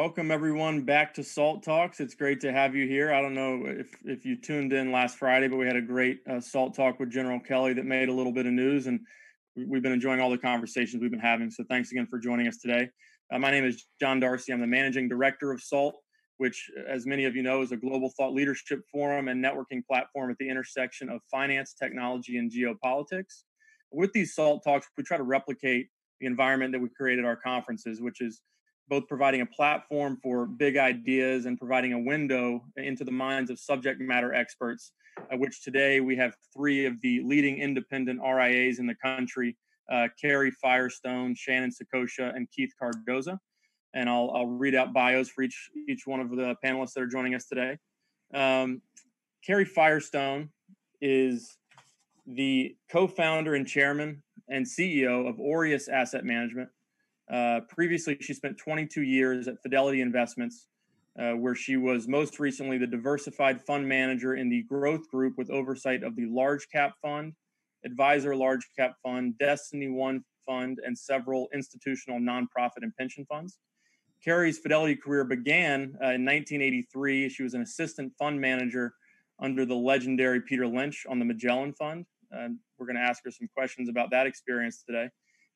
Welcome everyone back to Salt Talks. It's great to have you here. I don't know if, if you tuned in last Friday, but we had a great uh, Salt Talk with General Kelly that made a little bit of news, and we've been enjoying all the conversations we've been having. So thanks again for joining us today. Uh, my name is John Darcy. I'm the managing director of SALT, which, as many of you know, is a global thought leadership forum and networking platform at the intersection of finance, technology, and geopolitics. With these SALT Talks, we try to replicate the environment that we create at our conferences, which is both providing a platform for big ideas and providing a window into the minds of subject matter experts, uh, which today we have three of the leading independent RIAs in the country uh, Carrie Firestone, Shannon Saccocia, and Keith Cardoza. And I'll, I'll read out bios for each, each one of the panelists that are joining us today. Um, Carrie Firestone is the co founder and chairman and CEO of Aureus Asset Management uh, previously, she spent 22 years at Fidelity Investments, uh, where she was most recently the diversified fund manager in the growth group with oversight of the large cap fund, advisor large cap fund, Destiny One fund, and several institutional nonprofit and pension funds. Carrie's Fidelity career began uh, in 1983. She was an assistant fund manager under the legendary Peter Lynch on the Magellan Fund. And we're going to ask her some questions about that experience today.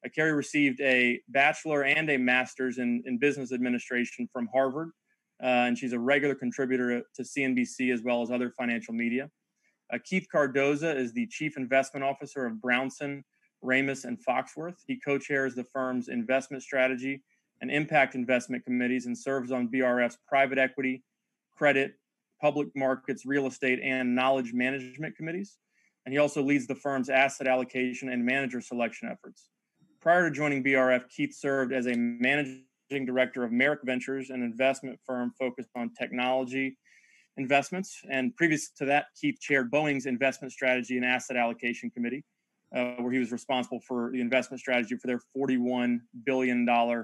Uh, Carrie received a bachelor and a master's in, in business administration from Harvard, uh, and she's a regular contributor to CNBC as well as other financial media. Uh, Keith Cardoza is the chief investment officer of Brownson, Rehmus, and Foxworth. He co chairs the firm's investment strategy and impact investment committees and serves on BRF's private equity, credit, public markets, real estate, and knowledge management committees. And he also leads the firm's asset allocation and manager selection efforts. Prior to joining BRF, Keith served as a managing director of Merrick Ventures, an investment firm focused on technology investments. And previous to that, Keith chaired Boeing's investment strategy and asset allocation committee, uh, where he was responsible for the investment strategy for their $41 billion, uh,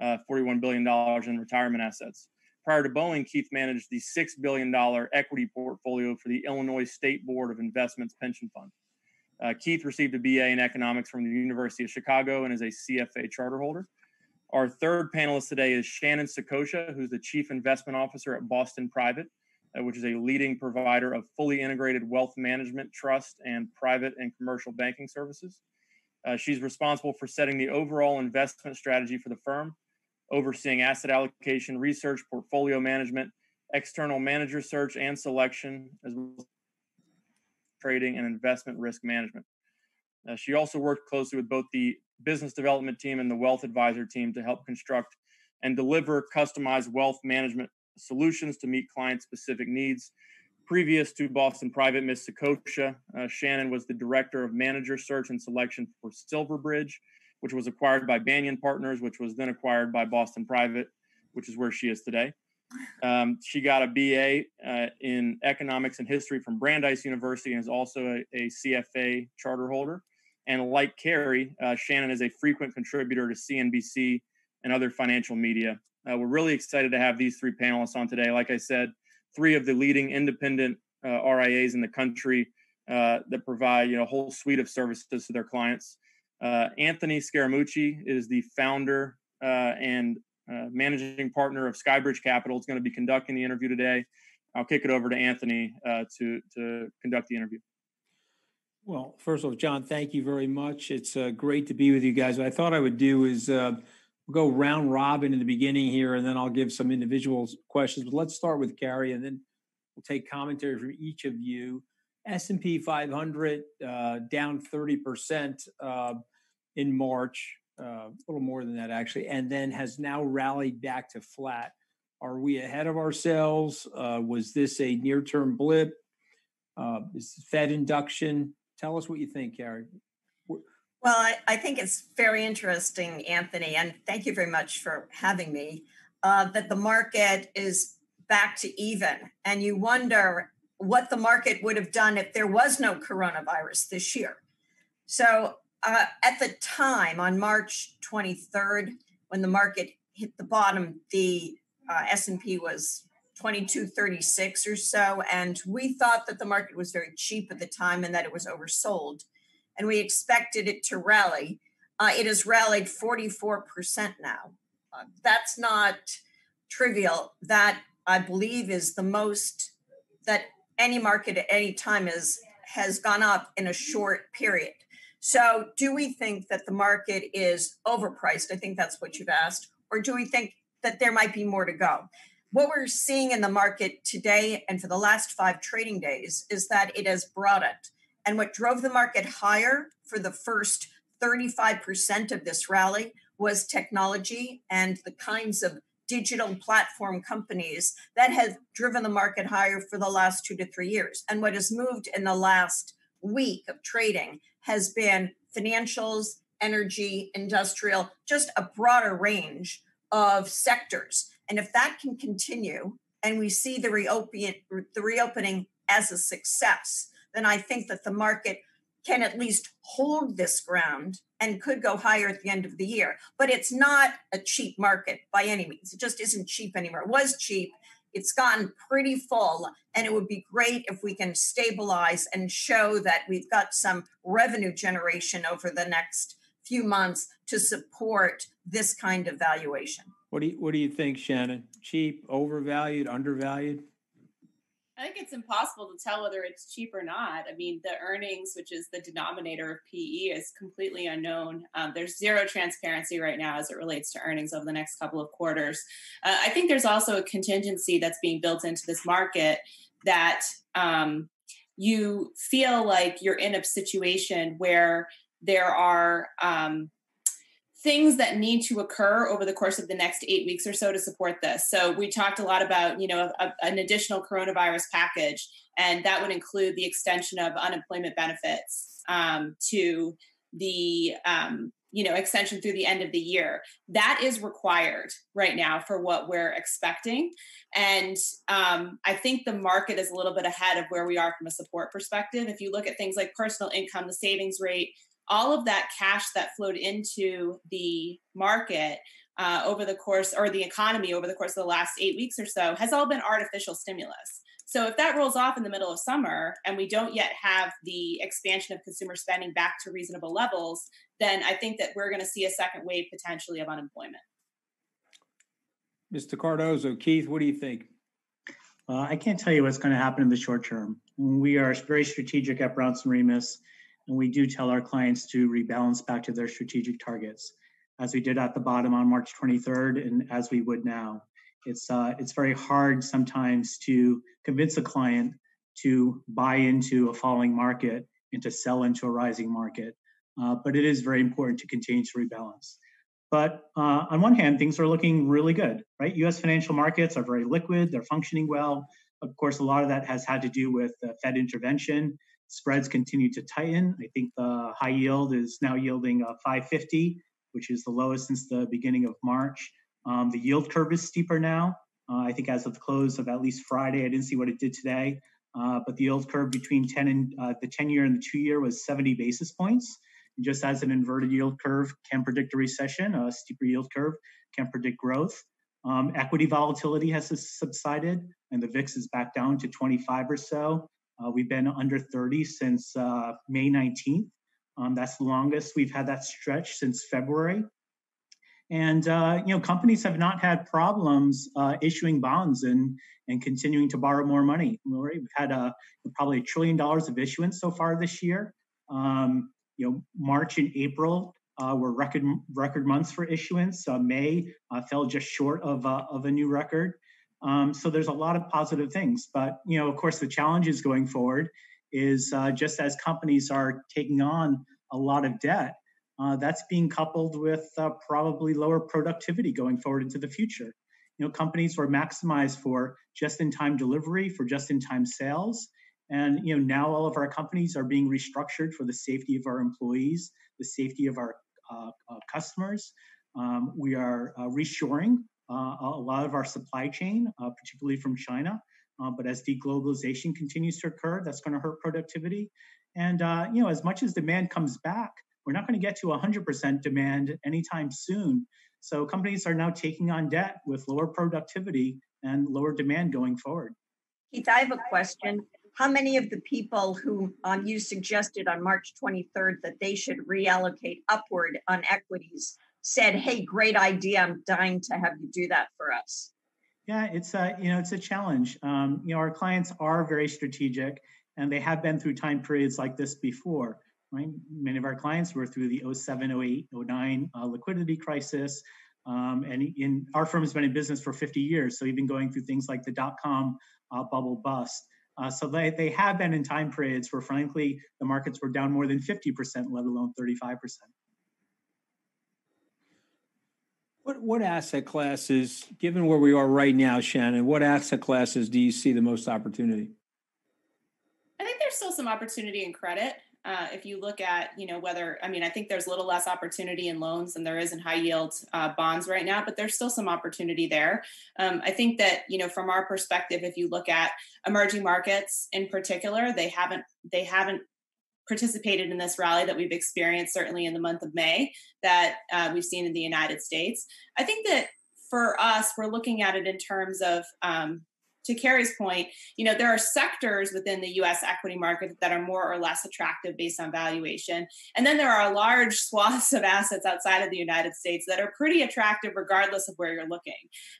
$41 billion in retirement assets. Prior to Boeing, Keith managed the $6 billion equity portfolio for the Illinois State Board of Investments Pension Fund. Uh, Keith received a BA in economics from the University of Chicago and is a CFA charter holder. Our third panelist today is Shannon Saccocia, who's the Chief Investment Officer at Boston Private, uh, which is a leading provider of fully integrated wealth management, trust, and private and commercial banking services. Uh, she's responsible for setting the overall investment strategy for the firm, overseeing asset allocation, research, portfolio management, external manager search and selection, as well as trading, and investment risk management. Uh, she also worked closely with both the business development team and the wealth advisor team to help construct and deliver customized wealth management solutions to meet client specific needs. Previous to Boston Private, Ms. Saccocia, uh, Shannon was the director of manager search and selection for Silverbridge, which was acquired by Banyan Partners, which was then acquired by Boston Private, which is where she is today. Um, she got a BA uh, in economics and history from Brandeis University and is also a, a CFA charter holder. And like Carrie, uh, Shannon is a frequent contributor to CNBC and other financial media. Uh, we're really excited to have these three panelists on today. Like I said, three of the leading independent uh, RIAs in the country uh, that provide you know a whole suite of services to their clients. Uh, Anthony Scaramucci is the founder and uh, managing partner of Skybridge Capital, is going to be conducting the interview today. I'll kick it over to Anthony uh, to to conduct the interview. Well, first of all, John, thank you very much. It's uh, great to be with you guys. What I thought I would do is uh, go round robin in the beginning here, and then I'll give some individual questions. But let's start with Carrie, and then we'll take commentary from each of you. S&P 500 uh, down 30 percent uh, in March uh, a little more than that actually, and then has now rallied back to flat. Are we ahead of ourselves? Uh, was this a near term blip? Uh, is Fed induction? Tell us what you think, Carrie. Well, I, I, think it's very interesting, Anthony, and thank you very much for having me. Uh, that the market is back to even, and you wonder what the market would have done if there was no coronavirus this year. So uh, at the time on March 23rd, when the market hit the bottom, the uh, S&P was 2236 or so, and we thought that the market was very cheap at the time and that it was oversold, and we expected it to rally. Uh, it has rallied 44% now. Uh, that's not trivial. That I believe is the most that any market at any time is has gone up in a short period. So, do we think that the market is overpriced? I think that's what you've asked. Or do we think that there might be more to go? What we're seeing in the market today and for the last five trading days is that it has broadened. And what drove the market higher for the first 35% of this rally was technology and the kinds of digital platform companies that have driven the market higher for the last two to three years. And what has moved in the last week of trading has been financials, energy, industrial, just a broader range of sectors. And if that can continue and we see the, reopen, the reopening as a success, then I think that the market can at least hold this ground and could go higher at the end of the year. But it's not a cheap market by any means. It just isn't cheap anymore. It was cheap. It's gotten pretty full, and it would be great if we can stabilize and show that we've got some revenue generation over the next few months to support this kind of valuation. What do you What do you think, Shannon? Cheap, overvalued, undervalued? I think it's impossible to tell whether it's cheap or not. I mean, the earnings, which is the denominator of PE, is completely unknown. Um, there's zero transparency right now as it relates to earnings over the next couple of quarters. Uh, I think there's also a contingency that's being built into this market that um, you feel like you're in a situation where there are um, things that need to occur over the course of the next eight weeks or so to support this. So we talked a lot about, you know, a, an additional coronavirus package, and that would include the extension of unemployment benefits um, to the, um, you know, extension through the end of the year. That is required right now for what we're expecting, and um, I think the market is a little bit ahead of where we are from a support perspective. If you look at things like personal income, the savings rate all of that cash that flowed into the market uh, over the course or the economy over the course of the last eight weeks or so has all been artificial stimulus. So if that rolls off in the middle of summer and we don't yet have the expansion of consumer spending back to reasonable levels, then I think that we're going to see a second wave potentially of unemployment. Mr. Cardoza, Keith, what do you think? Uh, I can't tell you what's going to happen in the short term. We are very strategic at Brownson Rehmus and we do tell our clients to rebalance back to their strategic targets, as we did at the bottom on March 23rd, and as we would now. It's uh, it's very hard sometimes to convince a client to buy into a falling market and to sell into a rising market, uh, but it is very important to continue to rebalance. But uh, on one hand, things are looking really good, right? U.S. financial markets are very liquid; they're functioning well. Of course, a lot of that has had to do with Fed intervention Spreads continue to tighten. I think the high yield is now yielding a 550, which is the lowest since the beginning of March. Um, the yield curve is steeper now. Uh, I think as of the close of at least Friday, I didn't see what it did today, uh, but the yield curve between 10 and uh, the 10 year and the two year was 70 basis points. And just as an inverted yield curve can predict a recession, a steeper yield curve can predict growth. Um, equity volatility has subsided, and the VIX is back down to 25 or so. Uh, we've been under 30 since uh, May 19th. Um, that's the longest we've had that stretch since February. And uh, you know, companies have not had problems uh, issuing bonds and and continuing to borrow more money. We've had uh, probably a trillion dollars of issuance so far this year. Um, you know, March and April uh, were record record months for issuance. May fell just short of of a new record. Um, so there's a lot of positive things, but you know, of course, the challenges going forward is uh, just as companies are taking on a lot of debt, uh, that's being coupled with uh, probably lower productivity going forward into the future. You know, companies were maximized for just-in-time delivery, for just-in-time sales, and you know now all of our companies are being restructured for the safety of our employees, the safety of our uh, uh, customers. Um, we are uh, reshoring a lot of our supply chain, uh, particularly from China. Uh, but as deglobalization continues to occur, that's going to hurt productivity. And you know, as much as demand comes back, we're not going to get to 100% demand anytime soon. So companies are now taking on debt with lower productivity and lower demand going forward. Keith, I have a question. How many of the people who um, you suggested on March 23rd that they should reallocate upward on equities said, Hey, great idea. I'm dying to have you do that for us. Yeah, it's a you know it's a challenge. Um, you know, our clients are very strategic, and they have been through time periods like this before. Right, many of our clients were through the 07, 08, 09 uh, liquidity crisis, um, and in our firm has been in business for 50 years, so even going through things like the dot com uh, bubble bust. Uh, so they, they have been in time periods where, frankly, the markets were down more than 50%, let alone 35%. What, what asset classes, given where we are right now, Shannon, what asset classes do you see the most opportunity? I think there's still some opportunity in credit. Uh, if you look at, you know, whether, I mean, I think there's a little less opportunity in loans than there is in high yield uh, bonds right now, but there's still some opportunity there. Um, I think that, you know, from our perspective, if you look at emerging markets in particular, they haven't, they haven't participated in this rally that we've experienced certainly in the month of May that uh, we've seen in the United States. I think that for us, we're looking at it in terms of um, to Carrie's point, you know, there are sectors within the US equity market that are more or less attractive based on valuation. And then there are large swaths of assets outside of the United States that are pretty attractive regardless of where you're looking.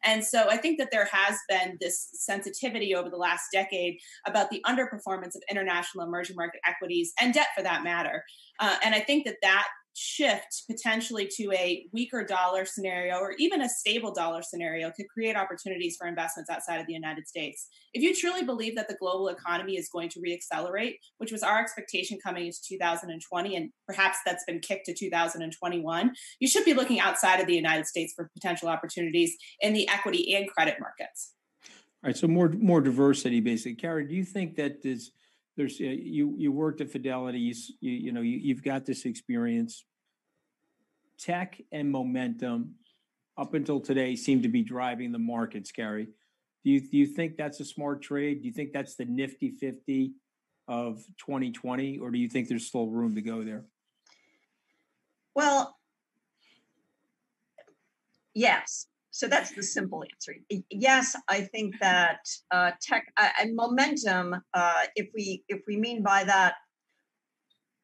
And so I think that there has been this sensitivity over the last decade about the underperformance of international emerging market equities and debt for that matter. Uh, and I think that that shift potentially to a weaker dollar scenario or even a stable dollar scenario could create opportunities for investments outside of the United States. If you truly believe that the global economy is going to reaccelerate, which was our expectation coming into 2020, and perhaps that's been kicked to 2021, you should be looking outside of the United States for potential opportunities in the equity and credit markets. All right, so more more diversity, basically. Carrie, do you think that there's there's you you worked at Fidelity, you you, know you, you've got this experience tech and momentum up until today seem to be driving the markets, Gary. Do you, do you think that's a smart trade? Do you think that's the nifty 50 of 2020, or do you think there's still room to go there? Well, yes. So that's the simple answer. Yes, I think that uh, tech uh, and momentum. Uh, if we if we mean by that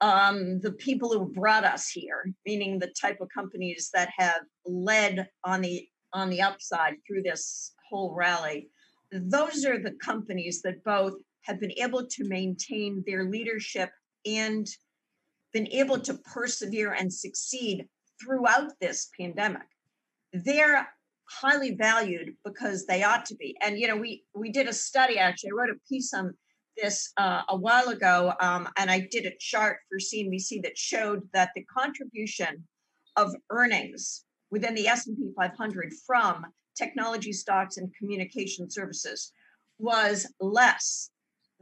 um, the people who brought us here, meaning the type of companies that have led on the on the upside through this whole rally, those are the companies that both have been able to maintain their leadership and been able to persevere and succeed throughout this pandemic. They're highly valued because they ought to be. And you know, we we did a study actually. I wrote a piece on this uh, a while ago, um, and I did a chart for CNBC that showed that the contribution of earnings within the S&P 500 from technology stocks and communication services was less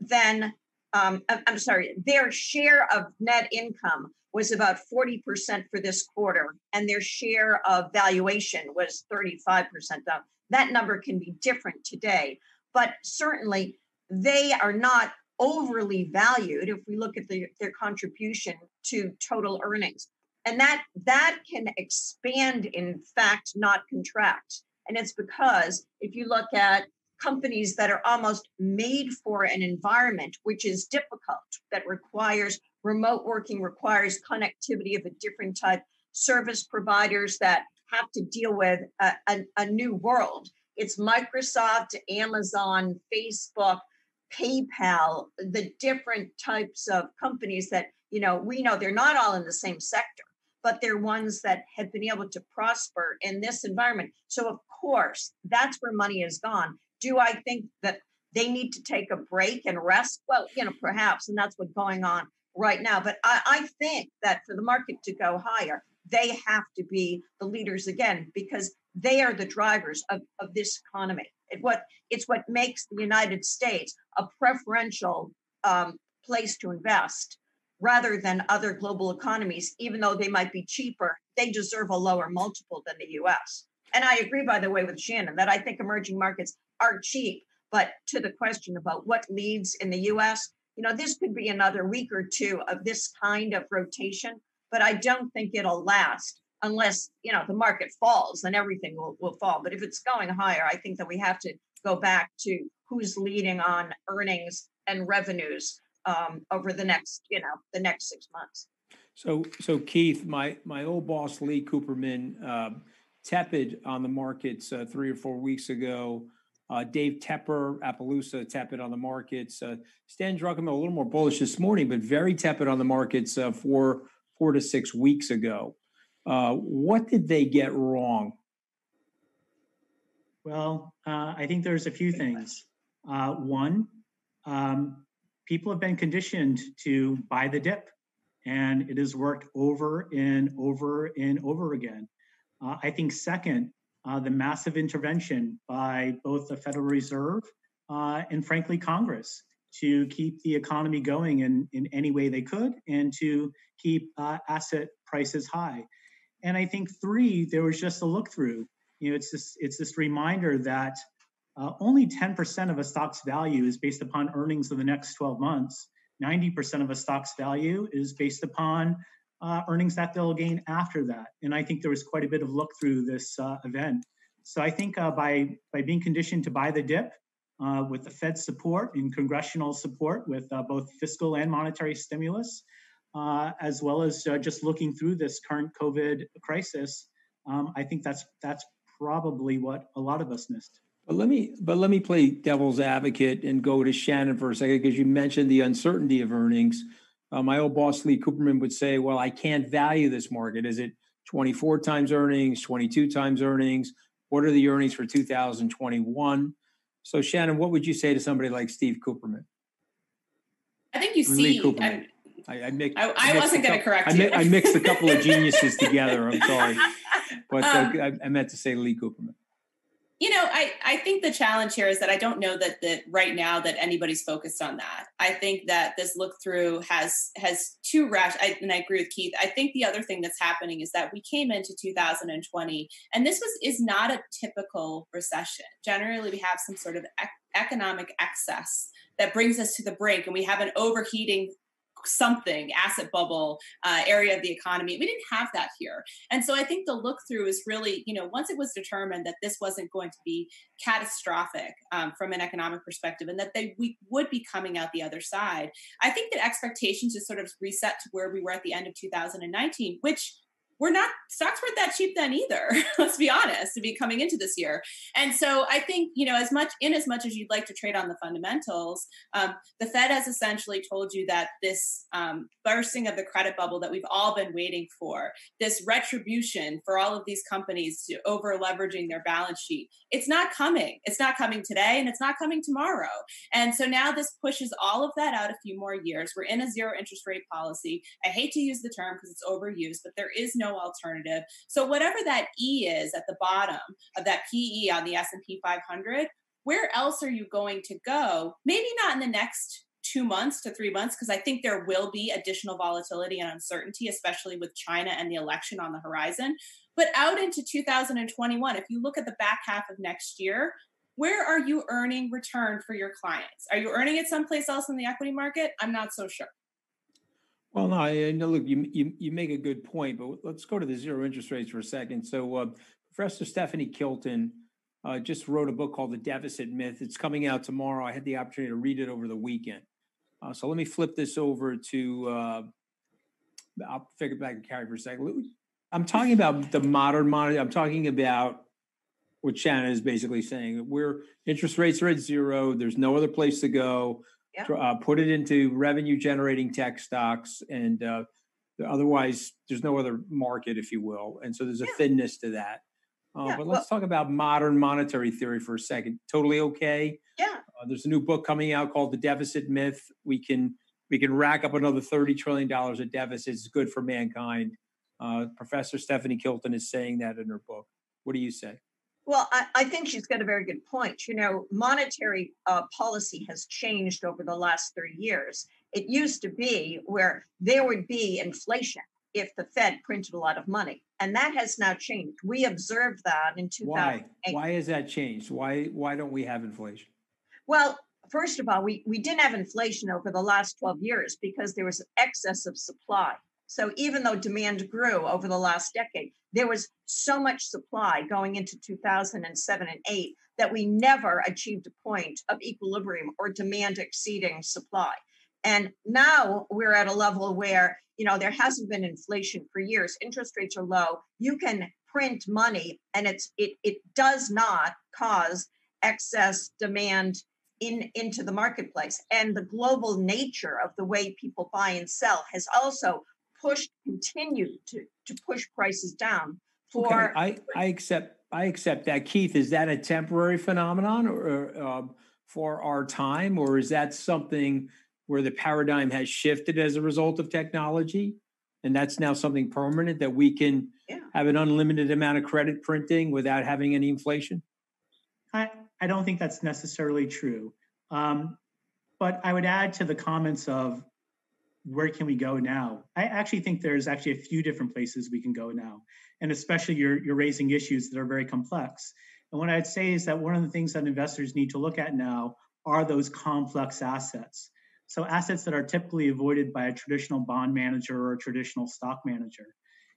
than um, I'm sorry, their share of net income was about 40% for this quarter, and their share of valuation was 35% down. That number can be different today, but certainly they are not overly valued if we look at the, their contribution to total earnings and that that can expand in fact not contract and it's because if you look at companies that are almost made for an environment which is difficult that requires remote working requires connectivity of a different type service providers that have to deal with a, a, a new world it's microsoft amazon facebook PayPal, the different types of companies that, you know, we know they're not all in the same sector, but they're ones that have been able to prosper in this environment. So, of course, that's where money has gone. Do I think that they need to take a break and rest? Well, you know, perhaps, and that's what's going on right now. But I, I think that for the market to go higher, they have to be the leaders again because they are the drivers of, of this economy. It what it's what makes the United States a preferential um, place to invest rather than other global economies, even though they might be cheaper, they deserve a lower multiple than the US. And I agree, by the way, with Shannon that I think emerging markets are cheap. But to the question about what leads in the US, you know, this could be another week or two of this kind of rotation, but I don't think it'll last unless you know the market falls then everything will, will fall. But if it's going higher i think that we have to go back to who's leading on earnings and revenues um, over the next you know the next six months. So so keith my my old boss lee cooperman uh, tepid on the markets uh, three or four weeks ago Uh, Dave Tepper, Appaloosa, tepid on the markets. Uh, Stan Druckenmiller, a little more bullish this morning, but very tepid on the markets uh, for four to six weeks ago. Uh, what did they get wrong? Well, uh, I think there's a few things. Uh, one, um, people have been conditioned to buy the dip, and it has worked over and over and over again. Uh, I think, second, uh, the massive intervention by both the Federal Reserve uh, and, frankly, Congress to keep the economy going in, in any way they could and to keep uh, asset prices high. And I think, three, there was just a look through. You know, it's this, it's this reminder that uh, only 10% of a stock's value is based upon earnings of the next 12 months. 90% of a stock's value is based upon uh, earnings that they'll gain after that. And I think there was quite a bit of look through this uh, event. So I think uh, by, by being conditioned to buy the dip uh, with the Fed support and congressional support with uh, both fiscal and monetary stimulus, as well as just looking through this current COVID crisis, um, I think that's that's probably what a lot of us missed. But let me but let me play devil's advocate and go to Shannon for a second because you mentioned the uncertainty of earnings. Uh, my old boss Lee Cooperman would say, "Well, I can't value this market. Is it 24 times earnings, 22 times earnings? What are the earnings for 2021?" So, Shannon, what would you say to somebody like Steve Cooperman? I think you see. I, I, I, mix, I, I wasn't going to correct I, you. I mixed a couple of geniuses together. I'm sorry, but uh, um, I, I meant to say Lee Cooperman you know I, I think the challenge here is that i don't know that that right now that anybody's focused on that. I think that this look through has has too rash I, and i agree with keith. I think the other thing that's happening is that we came into 2020 and this was is not a typical recession. Generally we have some sort of ec- economic excess that brings us to the brink and we have an overheating something asset bubble uh, area of the economy. We didn't have that here, and so I think the look through is really, you know, once it was determined that this wasn't going to be catastrophic um, from an economic perspective, and that they we would be coming out the other side. I think that expectations just sort of reset to where we were at the end of 2019, which we're not stocks weren't that cheap then either let's be honest to be coming into this year. And so i think you know as much in as much as you'd like to trade on the fundamentals um, the fed has essentially told you that this um, bursting of the credit bubble that we've all been waiting for this retribution for all of these companies to over leveraging their balance sheet it's not coming. It's not coming today and it's not coming tomorrow. And so now this pushes all of that out a few more years. We're in a zero interest rate policy. I hate to use the term because it's overused but there is no alternative. So whatever that E is at the bottom of that PE on the S&P 500, where else are you going to go? Maybe not in the next two months to three months, because I think there will be additional volatility and uncertainty, especially with China and the election on the horizon. But out into 2021, if you look at the back half of next year, where are you earning return for your clients? Are you earning it someplace else in the equity market? I'm not so sure. Well, no, I know. Look, you, you you make a good point, but let's go to the zero interest rates for a second. So, uh, Professor Stephanie Kelton uh, just wrote a book called The Deficit Myth. It's coming out tomorrow. I had the opportunity to read it over the weekend. Uh, so let me flip this over to. Uh, I'll figure back to Carrie for a second. I'm talking about the modern money. I'm talking about what Shannon is basically saying. Where interest rates are at zero. There's no other place to go Yeah. uh, put it into revenue generating tech stocks and uh, otherwise there's no other market if you will and so there's a Yeah. thinness to that. Uh, Yeah, but let's talk about modern monetary theory for a second. Totally okay? Yeah. uh, there's a new book coming out called the deficit myth. We can we can rack up another 30 trillion dollars of deficits. It's good for mankind. Uh, professor stephanie kelton is saying that in her book. What do you say Well, I, I think she's got a very good point. You know, monetary uh, policy has changed over the last 30 years. It used to be where there would be inflation if the Fed printed a lot of money, and that has now changed. We observed that in 2008. why why has that changed why why don't we have inflation Well, first of all, we, we didn't have inflation over the last 12 years because there was excess of supply. So even though demand grew over the last decade, there was so much supply going into 2007 and 8 that we never achieved a point of equilibrium or demand exceeding supply. And now we're at a level where, you know, there hasn't been inflation for years. Interest rates are low. You can print money and it's it it does not cause excess demand in into the marketplace and the global nature of the way people buy and sell has also pushed continued to to push prices down for okay, I, I accept I accept that Keith is that a temporary phenomenon or uh, for our time or is that something where the paradigm has shifted as a result of technology and that's now something permanent that we can yeah. have an unlimited amount of credit printing without having any inflation I, I don't think that's necessarily true. Um, but I would add to the comments of where can we go now? I actually think there's actually a few different places we can go now. And especially you're, you're raising issues that are very complex. And what I'd say is that one of the things that investors need to look at now are those complex assets. So assets that are typically avoided by a traditional bond manager or a traditional stock manager.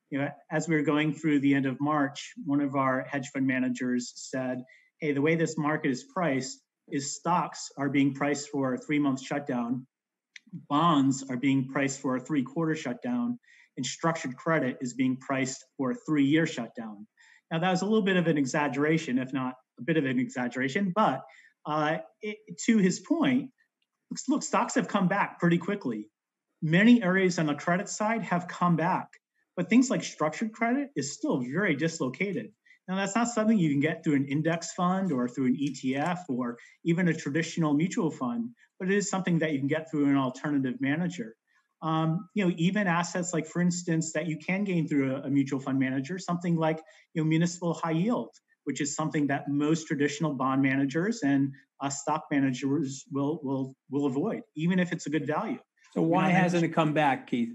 You know, as we were going through the end of March, one of our hedge fund managers said, hey, the way this market is priced is stocks are being priced for a three month shutdown, bonds are being priced for a three quarter shutdown, and structured credit is being priced for a three year shutdown. Now, that was a little bit of an exaggeration, if not a bit of an exaggeration, but uh, it, to his point, look, stocks have come back pretty quickly. Many areas on the credit side have come back, but things like structured credit is still very dislocated. Now, that's not something you can get through an index fund or through an ETF or even a traditional mutual fund, but it is something that you can get through an alternative manager. Um, you know, even assets like, for instance, that you can gain through a, a, mutual fund manager, something like you know municipal high yield, which is something that most traditional bond managers and uh, stock managers will will will avoid, even if it's a good value. So why hasn't it come back, Keith?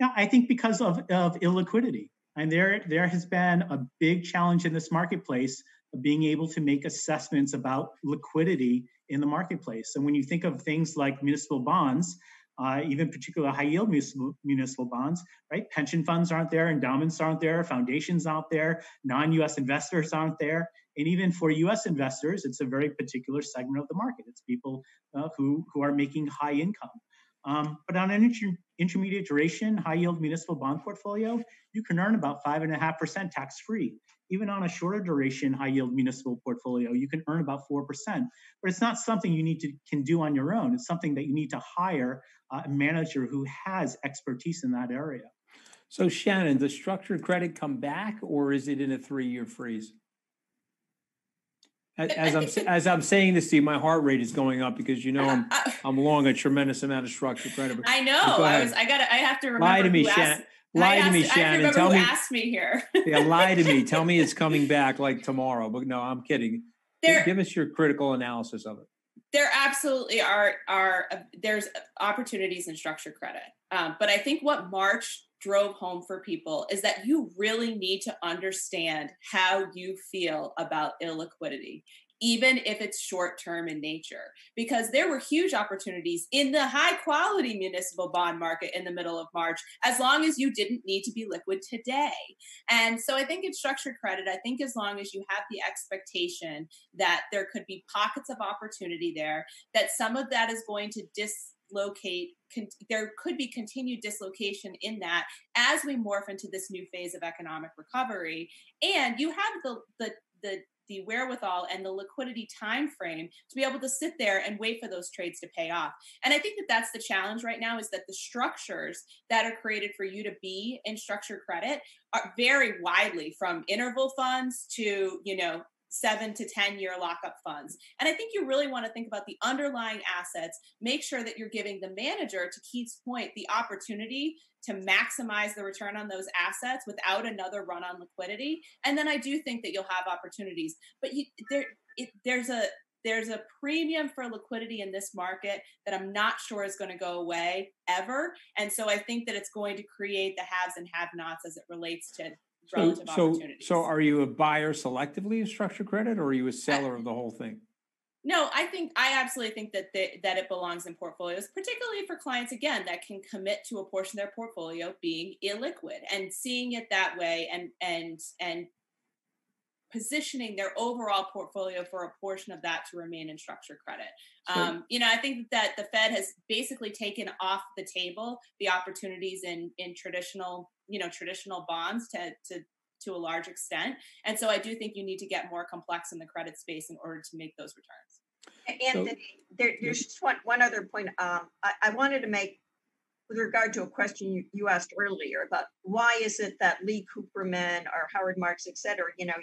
Yeah, I think because of, of illiquidity. And there, there has been a big challenge in this marketplace of being able to make assessments about liquidity in the marketplace. And when you think of things like municipal bonds, uh, even particular high yield municipal, municipal bonds, right? Pension funds aren't there, endowments aren't there, foundations aren't there, non US investors aren't there. And even for US investors, it's a very particular segment of the market. It's people uh, who, who are making high income. Um, but on an inter- intermediate duration, high yield municipal bond portfolio, you can earn about 5.5% tax free. Even on a shorter duration high yield municipal portfolio, you can earn about 4%. But it's not something you need to can do on your own. It's something that you need to hire a manager who has expertise in that area. So, Shannon, does structured credit come back or is it in a three year freeze? As I'm as I'm saying this to you, my heart rate is going up because you know I'm I'm long a tremendous amount of structured credit. I know. I was. I got. I have to remember. Lie to me, Shannon. Lie asked, to me, Shannon. Tell me. Asked me here. yeah, lie to me. Tell me it's coming back like tomorrow. But no, I'm kidding. There, Give us your critical analysis of it. There absolutely are are uh, there's opportunities in structured credit, um, but I think what March drove home for people is that you really need to understand how you feel about illiquidity even if it's short term in nature, because there were huge opportunities in the high quality municipal bond market in the middle of March, as long as you didn't need to be liquid today. And so I think in structured credit, I think as long as you have the expectation that there could be pockets of opportunity there, that some of that is going to dislocate Con- there could be continued dislocation in that as we morph into this new phase of economic recovery and you have the the the the wherewithal and the liquidity time frame to be able to sit there and wait for those trades to pay off. And i think that that's the challenge right now is that the structures that are created for you to be in structured credit are vary widely from interval funds to you know seven to 10 year lockup funds. And I think you really want to think about the underlying assets, make sure that you're giving the manager, to Keith's point, the opportunity to maximize the return on those assets without another run on liquidity. And then I do think that you'll have opportunities. But you, there, it, there's a there's a premium for liquidity in this market that I'm not sure is going to go away ever. And so I think that it's going to create the haves and have-nots as it relates to relative so, opportunities. So, are you a buyer selectively of structured credit, or are you a seller I, of the whole thing? No, I think I absolutely think that the, that it belongs in portfolios, particularly for clients again that can commit to a portion of their portfolio being illiquid and seeing it that way, and and and positioning their overall portfolio for a portion of that to remain in structured credit. Um, you know, I think that the Fed has basically taken off the table the opportunities in in traditional, you know, traditional bonds to to to a large extent. And so I do think you need to get more complex in the credit space in order to make those returns. Anthony, there, there's just one, one other point. Um, I, I wanted to make with regard to a question you, you asked earlier about why is it that Lee Cooperman or Howard Marks, et cetera, you know,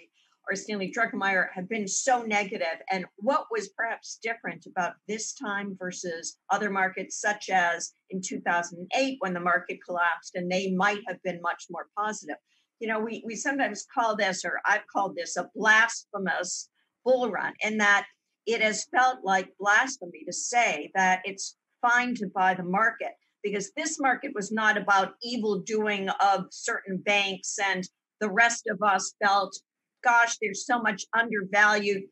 or Stanley Druckenmiller have been so negative, and what was perhaps different about this time versus other markets, such as in 2008 when the market collapsed and they might have been much more positive. You know, we, we sometimes call this, or I've called this a blasphemous bull run, in that it has felt like blasphemy to say that it's fine to buy the market because this market was not about evil doing of certain banks and the rest of us felt gosh there's so much undervalued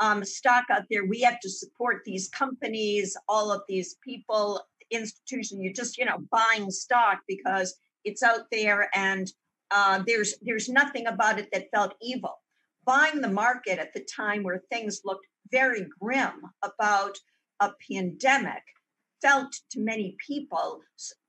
um, stock out there we have to support these companies all of these people institution you're just you know buying stock because it's out there and uh, there's there's nothing about it that felt evil buying the market at the time where things looked very grim about a pandemic felt to many people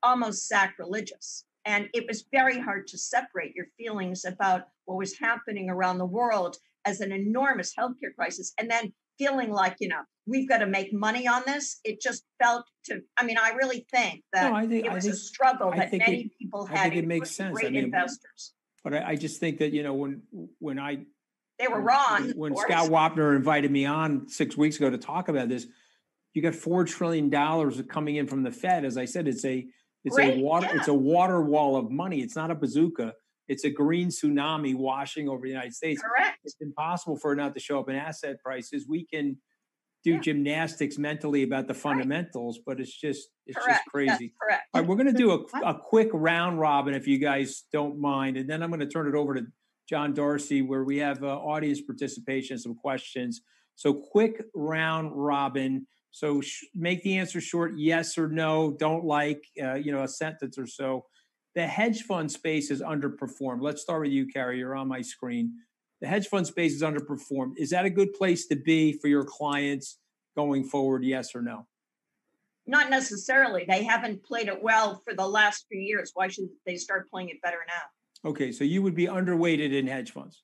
almost sacrilegious. And it was very hard to separate your feelings about what was happening around the world as an enormous healthcare crisis and then feeling like, you know, we've got to make money on this. It just felt to, I mean, I really think that no, I think, it was think, a struggle that many it, people had. I think it makes sense. Great I mean, investors. But I, I, just think that, you know, when, when I, they were wrong. When Scott Wapner invited me on six weeks ago to talk about this, you got four trillion dollars coming in from the Fed. As I said, it's a it's Great, a water yeah. it's a water wall of money. It's not a bazooka. It's a green tsunami washing over the United States. Correct. It's impossible for it not to show up in asset prices. We can do yeah. gymnastics mentally about the fundamentals, right. but it's just it's correct. just crazy. That's correct. All right, we're going to do a, a quick round robin if you guys don't mind, and then I'm going to turn it over to John Darcy where we have uh, audience participation, some questions. So quick round robin. So sh- make the answer short, yes or no. Don't like, uh, you know, a sentence or so. The hedge fund space is underperformed. Let's start with you, Carrie. You're on my screen. The hedge fund space is underperformed. Is that a good place to be for your clients going forward? Yes or no? Not necessarily. They haven't played it well for the last few years. Why should they start playing it better now? Okay, so you would be underweighted in hedge funds.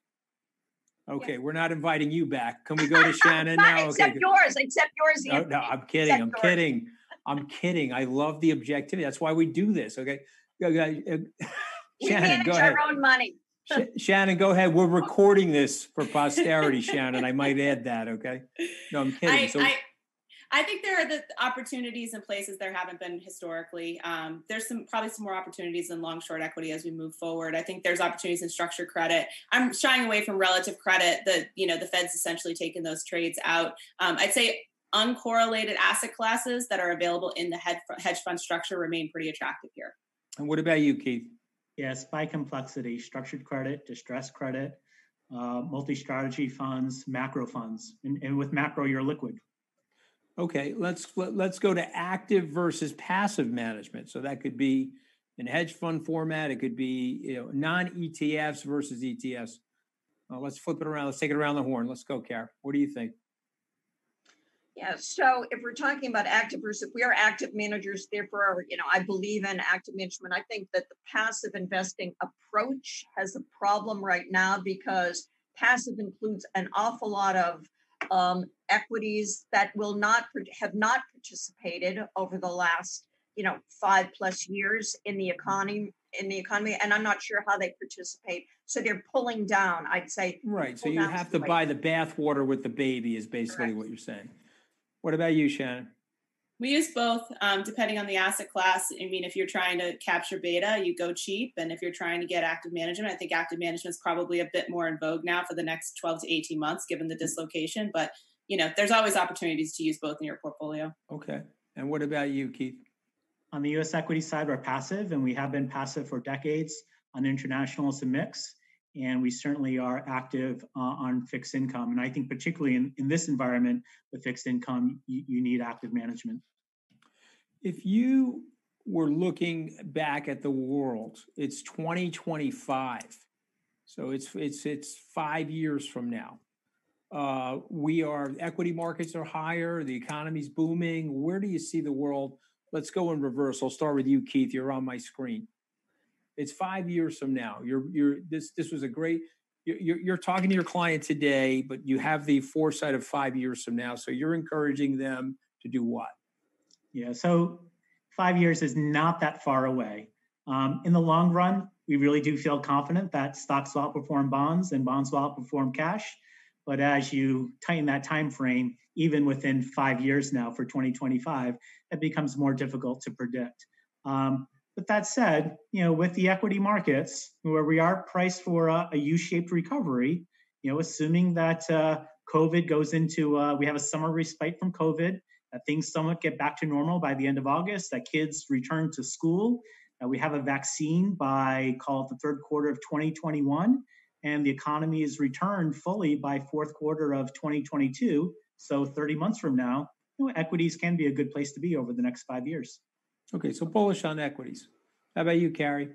Okay, we're not inviting you back. Can we go to Shannon now? Except okay. yours, except yours. No, no, I'm kidding. I'm yours. kidding. I'm kidding. I love the objectivity. That's why we do this. Okay. Uh, Shannon, go ahead. Our own money. Shannon, go ahead. We're recording this for posterity, Shannon. I might add that. Okay. No, I'm kidding. I, so, I, I think there are the opportunities and places there haven't been historically. Um, there's some probably some more opportunities in long short equity as we move forward. I think there's opportunities in structured credit. I'm shying away from relative credit. The you know the Fed's essentially taken those trades out. Um, I'd say uncorrelated asset classes that are available in the hedge fund structure remain pretty attractive here. And what about you, Keith? Yes, by complexity, structured credit, distressed credit, uh, multi-strategy funds, macro funds, and, and with macro, you're liquid. Okay, let's let's go to active versus passive management. So that could be in hedge fund format. It could be you know non ETFs versus ETFs. Well, let's flip it around. Let's take it around the horn. Let's go, Kara. What do you think? Yeah. So if we're talking about active versus, if we are active managers. Therefore, you know, I believe in active management. I think that the passive investing approach has a problem right now because passive includes an awful lot of um, equities that will not have not participated over the last you know five plus years in the economy in the economy and i'm not sure how they participate so they're pulling down i'd say right so you have to buy the bath water with the baby is basically Correct. what you're saying what about you shannon we use both, um, depending on the asset class. I mean, if you're trying to capture beta, you go cheap, and if you're trying to get active management, I think active management is probably a bit more in vogue now for the next 12 to 18 months, given the dislocation. But you know, there's always opportunities to use both in your portfolio. Okay. And what about you, Keith? On the U.S. equity side, we're passive, and we have been passive for decades. On international, it's a mix and we certainly are active uh, on fixed income. And I think particularly in, in this environment, the fixed income, you, you need active management. If you were looking back at the world, it's 2025. So it's it's it's five years from now. Uh, we are equity markets are higher, the economy's booming. Where do you see the world? Let's go in reverse. I'll start with you, Keith. You're on my screen. It's five years from now. You're you're this this was a great. You're, you're talking to your client today, but you have the foresight of five years from now. So you're encouraging them to do what? Yeah. So five years is not that far away. Um, in the long run, we really do feel confident that stocks will outperform bonds and bonds will outperform cash. But as you tighten that time frame, even within five years now for 2025, it becomes more difficult to predict. Um, but that said, you know, with the equity markets, where we are priced for a a U-shaped recovery, you know, assuming that uh, COVID goes into, uh, we have a summer respite from COVID, that things somewhat get back to normal by the end of August, that kids return to school, that we have a vaccine by, call it the third quarter of 2021, and the economy is returned fully by fourth quarter of 2022. So 30 months from now, you know, equities can be a good place to be over the next five years. Okay, so bullish on equities. How about you, Carrie?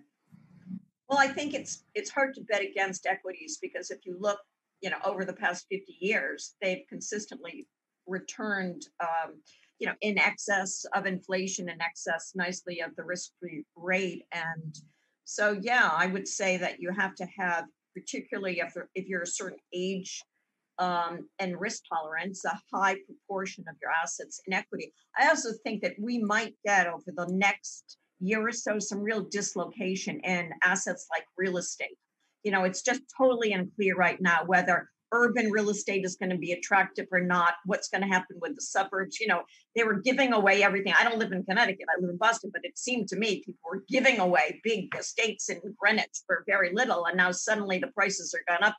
Well, I think it's it's hard to bet against equities because if you look, you know, over the past 50 years, they've consistently returned, um, you know, in excess of inflation, in excess nicely of the risk-free rate, and so yeah, I would say that you have to have, particularly if if you're a certain age um, and risk tolerance, a high proportion of your assets in equity. I also think that we might get over the next year or so some real dislocation in assets like real estate. You know, it's just totally unclear right now whether urban real estate is going to be attractive or not, what's going to happen with the suburbs. You know, they were giving away everything. I don't live in Connecticut, I live in Boston, but it seemed to me people were giving away big estates in Greenwich for very little. And now suddenly the prices are gone up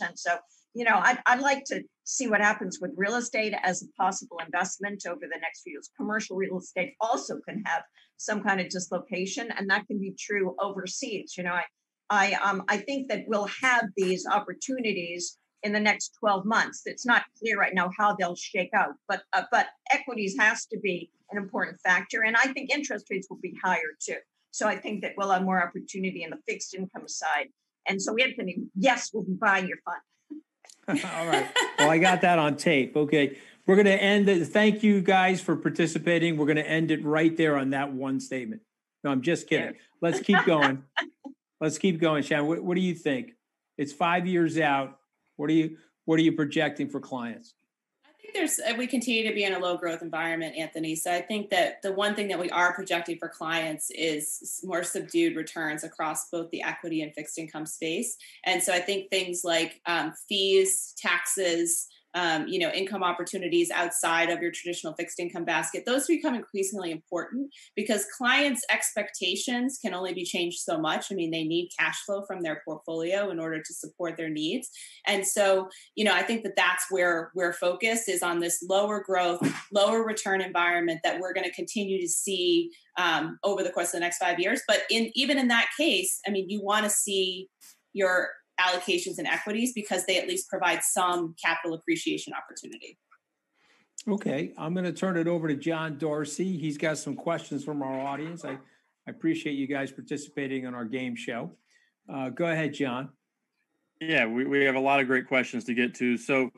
300%. So you know, I'd, I'd like to see what happens with real estate as a possible investment over the next few years. Commercial real estate also can have some kind of dislocation, and that can be true overseas. You know, I, I, um, I think that we'll have these opportunities in the next 12 months. It's not clear right now how they'll shake out, but uh, but equities has to be an important factor, and I think interest rates will be higher too. So I think that we'll have more opportunity in the fixed income side. And so, Anthony, yes, we'll be buying your fund. All right. Well, I got that on tape. Okay. We're going to end it. Thank you guys for participating. We're going to end it right there on that one statement. No, I'm just kidding. Let's keep going. Let's keep going, Shannon. What, what do you think? It's five years out. What are you What are you projecting for clients? I think there's uh, we continue to be in a low growth environment, Anthony. So I think that the one thing that we are projecting for clients is more subdued returns across both the equity and fixed income space. And so I think things like um, fees, taxes, um, you know, income opportunities outside of your traditional fixed income basket, those become increasingly important because clients' expectations can only be changed so much. I mean, they need cash flow from their portfolio in order to support their needs. And so, you know, I think that that's where we're focused is on this lower growth, lower return environment that we're going to continue to see um, over the course of the next five years. But in even in that case, I mean, you want to see your allocations and equities because they at least provide some capital appreciation opportunity. Okay, I'm going to turn it over to John Darsie. He's got some questions from our audience. I, I appreciate you guys participating on our game show. Uh, go ahead, John. Yeah, we, we have a lot of great questions to get to. So,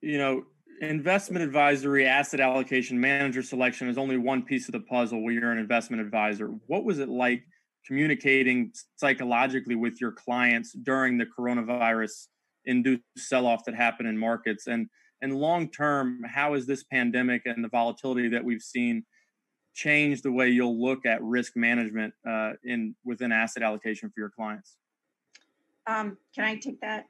you know, investment advisory, asset allocation, manager selection is only one piece of the puzzle where you're an investment advisor. What was it like communicating psychologically with your clients during the coronavirus induced sell-off that happened in markets? And and long term how has this pandemic and the volatility that we've seen changed the way you'll look at risk management uh, in within asset allocation for your clients? Um, can i take that?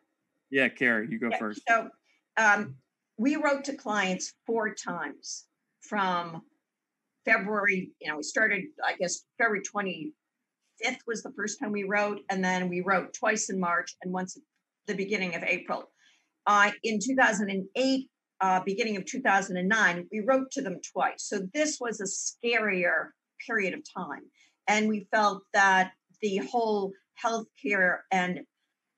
Yeah carrie you go yeah, first. so um, we wrote to clients four times from february you know we started i guess february 20 5th was the first time we wrote, and then we wrote twice in March and once at the beginning of April. Uh, in 2008, uh, beginning of 2009, we wrote to them twice. So this was a scarier period of time. And we felt that the whole healthcare and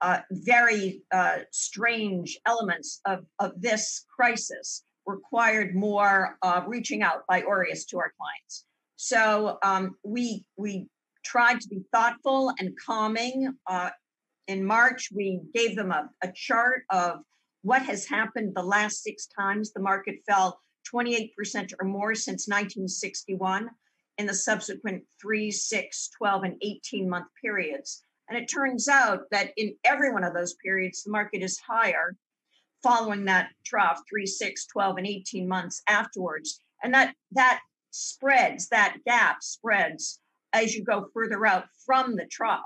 uh, very uh, strange elements of, of this crisis required more uh, reaching out by Aureus to our clients. So um, we we tried to be thoughtful and calming. Uh, in March, we gave them a, a chart of what has happened the last six times the market fell 28% or more since 1961. in the subsequent three, six, 12, and 18 month periods. And it turns out that in every one of those periods, the market is higher following that trough, three, six, 12, and 18 months afterwards. And that that spreads, that gap spreads as you go further out from the trough.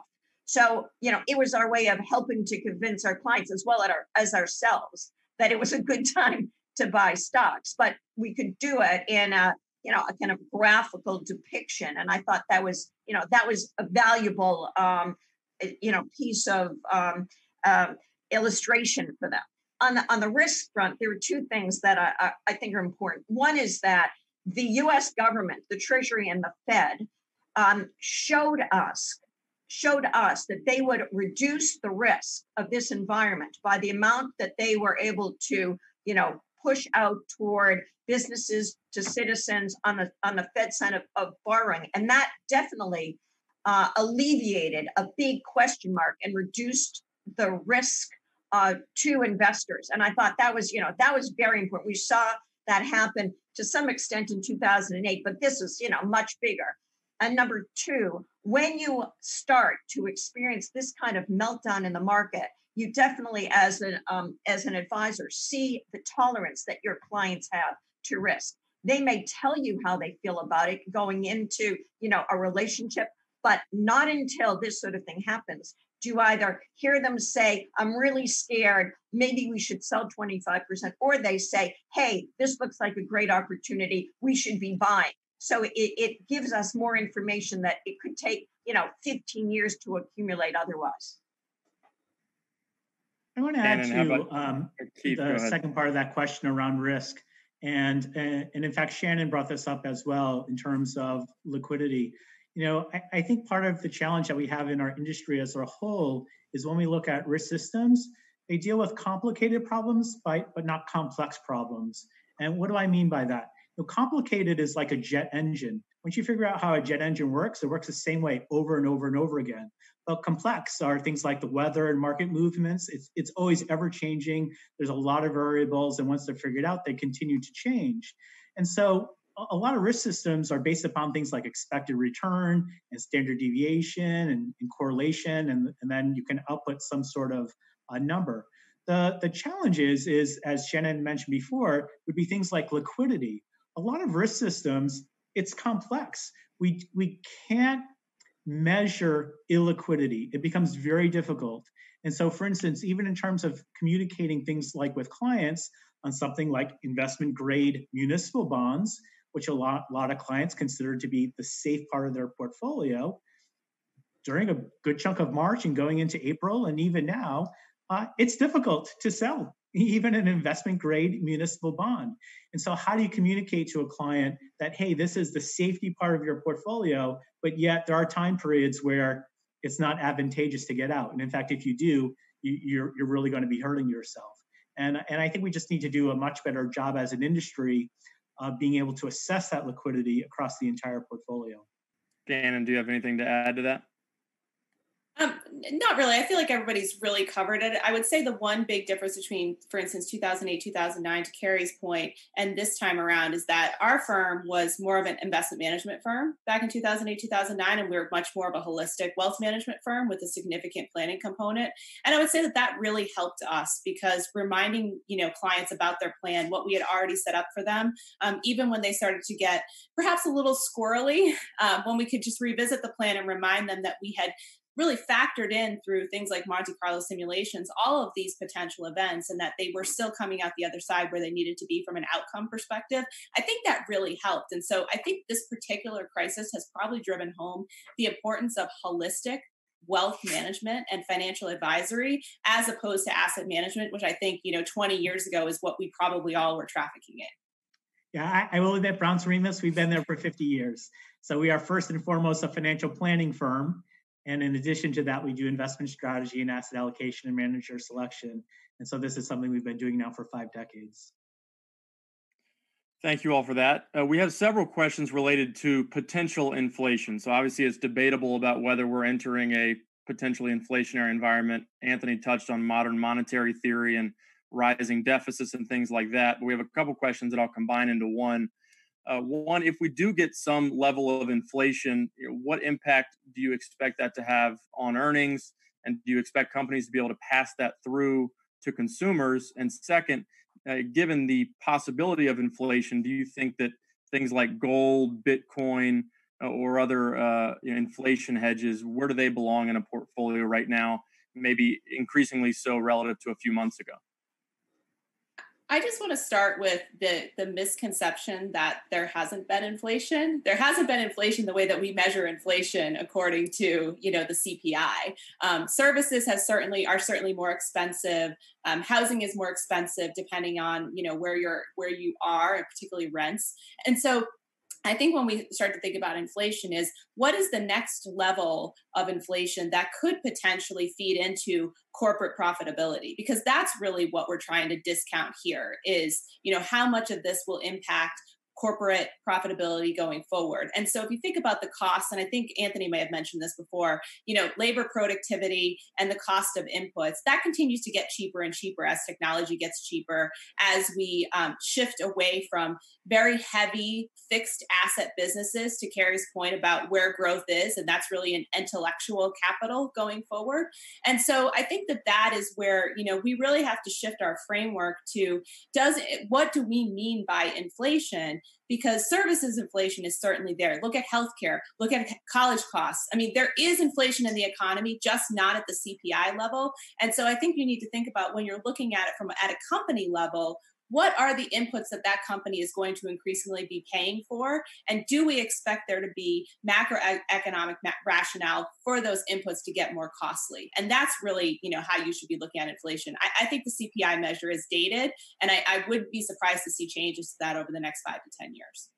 So, you know, it was our way of helping to convince our clients as well as ourselves that it was a good time to buy stocks, but we could do it in a, you know, a kind of graphical depiction. And I thought that was, you know, that was a valuable, um, you know, piece of um, uh, illustration for them. On the, on the risk front, there are two things that I, I think are important. One is that the US government, the Treasury, and the Fed um, showed us showed us that they would reduce the risk of this environment by the amount that they were able to, you know, push out toward businesses to citizens on the on the Fed side of, of borrowing, and that definitely uh, alleviated a big question mark and reduced the risk uh, to investors. And I thought that was, you know, that was very important. We saw that happen to some extent in 2008, but this is, you know, much bigger. And number two, when you start to experience this kind of meltdown in the market, you definitely, as an um, as an advisor, see the tolerance that your clients have to risk. They may tell you how they feel about it going into, you know, a relationship, but not until this sort of thing happens do you either hear them say, I'm really scared, maybe we should sell 25%, or they say, hey, this looks like a great opportunity, we should be buying. So it, it gives us more information that it could take, you know, 15 years to accumulate otherwise. I want to add to um, Keith, the second part of that question around risk. And, and, and in fact, Shannon brought this up as well in terms of liquidity. You know, I, I think part of the challenge that we have in our industry as a whole is when we look at risk systems, they deal with complicated problems, but, but not complex problems. And what do I mean by that? Know, complicated is like a jet engine. Once you figure out how a jet engine works, it works the same way over and over and over again. But complex are things like the weather and market movements. It's, it's always ever changing. There's a lot of variables. And once they're figured out, they continue to change. And so a lot of risk systems are based upon things like expected return and standard deviation and, and correlation. And, and then you can output some sort of a number. The, the challenge is, is, as Shannon mentioned before, would be things like liquidity a lot of risk systems, it's complex. We, we can't measure illiquidity. It becomes very difficult. And so, for instance, even in terms of communicating things like with clients on something like investment grade municipal bonds, which a lot, lot of clients consider to be the safe part of their portfolio, during a good chunk of March and going into April, and even now, uh, it's difficult to sell even an investment grade municipal bond. And so, how do you communicate to a client that, hey, this is the safety part of your portfolio, but yet there are time periods where it's not advantageous to get out? And in fact, if you do, you, you're, you're really going to be hurting yourself. And, and I think we just need to do a much better job as an industry of being able to assess that liquidity across the entire portfolio. Shannon, do you have anything to add to that? Um, not really. I feel like everybody's really covered it. I would say the one big difference between, for instance, 2008, 2009, to Carrie's point, and this time around is that our firm was more of an investment management firm back in 2008, 2009, and we were much more of a holistic wealth management firm with a significant planning component. And I would say that that really helped us because reminding you know clients about their plan, what we had already set up for them, um, even when they started to get perhaps a little squirrely, uh, when we could just revisit the plan and remind them that we had really factored in through things like Monte Carlo simulations, all of these potential events, and that they were still coming out the other side where they needed to be from an outcome perspective. I think that really helped. And so I think this particular crisis has probably driven home the importance of holistic wealth management and financial advisory as opposed to asset management which i think you know 20 years ago is what we probably all were trafficking in yeah i, I will admit brown Rehmus we've been there for 50 years so we are first and foremost a financial planning firm and in addition to that, we do investment strategy and asset allocation and manager selection. And so this is something we've been doing now for five decades. Thank you all for that. Uh, we have several questions related to potential inflation. So obviously, it's debatable about whether we're entering a potentially inflationary environment. Anthony touched on modern monetary theory and rising deficits and things like that. But we have a couple questions that I'll combine into one. Uh, one, if we do get some level of inflation, you know, what impact do you expect that to have on earnings? And do you expect companies to be able to pass that through to consumers? And second, uh, given the possibility of inflation, do you think that things like gold, Bitcoin, uh, or other uh, you know, inflation hedges, where do they belong in a portfolio right now? Maybe increasingly so relative to a few months ago. I just want to start with the the misconception that there hasn't been inflation. There hasn't been inflation the way that we measure inflation according to you know the CPI. Um, services has certainly are certainly more expensive. Um, housing is more expensive depending on you know where you're where you are, and particularly rents. And so I think when we start to think about inflation is what is the next level of inflation that could potentially feed into corporate profitability? Because that's really what we're trying to discount here is you know how much of this will impact corporate profitability going forward. And so if you think about the costs, and I think Anthony may have mentioned this before, you know, labor productivity and the cost of inputs, that continues to get cheaper and cheaper as technology gets cheaper, as we um, shift away from very heavy fixed asset businesses to Carrie's point about where growth is. And that's really an intellectual capital going forward. And so I think that that is where, you know, we really have to shift our framework to does it, what do we mean by inflation? Because services inflation is certainly there. Look at healthcare, look at college costs. I mean, there is inflation in the economy, just not at the CPI level. And so I think you need to think about when you're looking at it from at a company level, what are the inputs that that company is going to increasingly be paying for? And do we expect there to be macroeconomic rationale for those inputs to get more costly? And that's really you know how you should be looking at inflation. I, I think the cpi measure is dated and I, I would be surprised to see changes to that over the next five to ten years.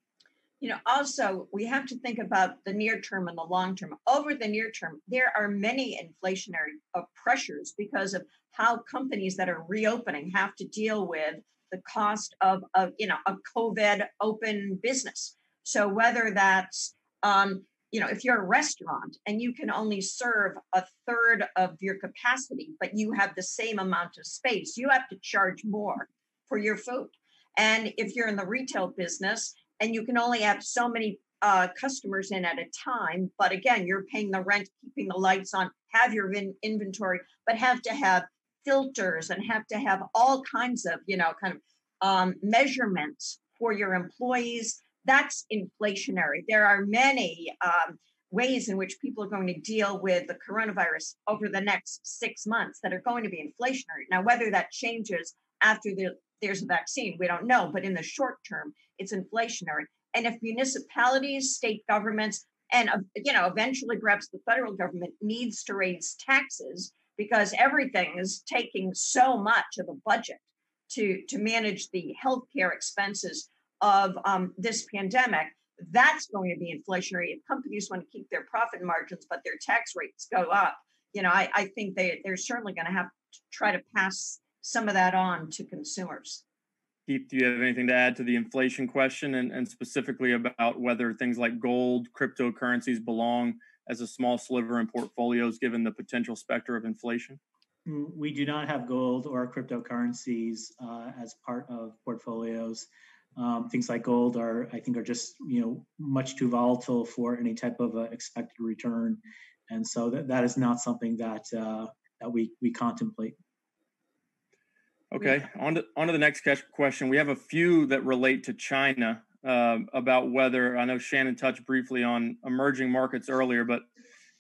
You know also we have to think about the near term and the long term. Over the near term there are many inflationary uh, pressures because of how companies that are reopening have to deal with the cost of, a you know a COVID open business. So whether that's um, you know if you're a restaurant and you can only serve a third of your capacity, but you have the same amount of space, you have to charge more for your food. And if you're in the retail business and you can only have so many uh, customers in at a time, but again, you're paying the rent, keeping the lights on, have your in- inventory, but have to have filters and have to have all kinds of, you know, kind of um, measurements for your employees. That's inflationary. There are many um, ways in which people are going to deal with the coronavirus over the next six months that are going to be inflationary. Now, whether that changes after the, there's a vaccine, we don't know. But in the short term, it's inflationary. And if municipalities, state governments, and uh, you know, eventually perhaps the federal government needs to raise taxes because everything is taking so much of the budget to, to manage the healthcare expenses of um, this pandemic, that's going to be inflationary. If companies want to keep their profit margins, but their tax rates go up, you know, I, I think they, they're certainly going to have to try to pass some of that on to consumers. Keith, do you have anything to add to the inflation question and, and specifically about whether things like gold, cryptocurrencies belong as a small sliver in portfolios given the potential specter of inflation? We do not have gold or cryptocurrencies uh, as part of portfolios. Um, things like gold are, I think, are just you know much too volatile for any type of uh, expected return, and so that, that is not something that uh, that we we contemplate. Okay, on to, on to the next question. We have a few that relate to China uh, about whether I know Shannon touched briefly on emerging markets earlier, but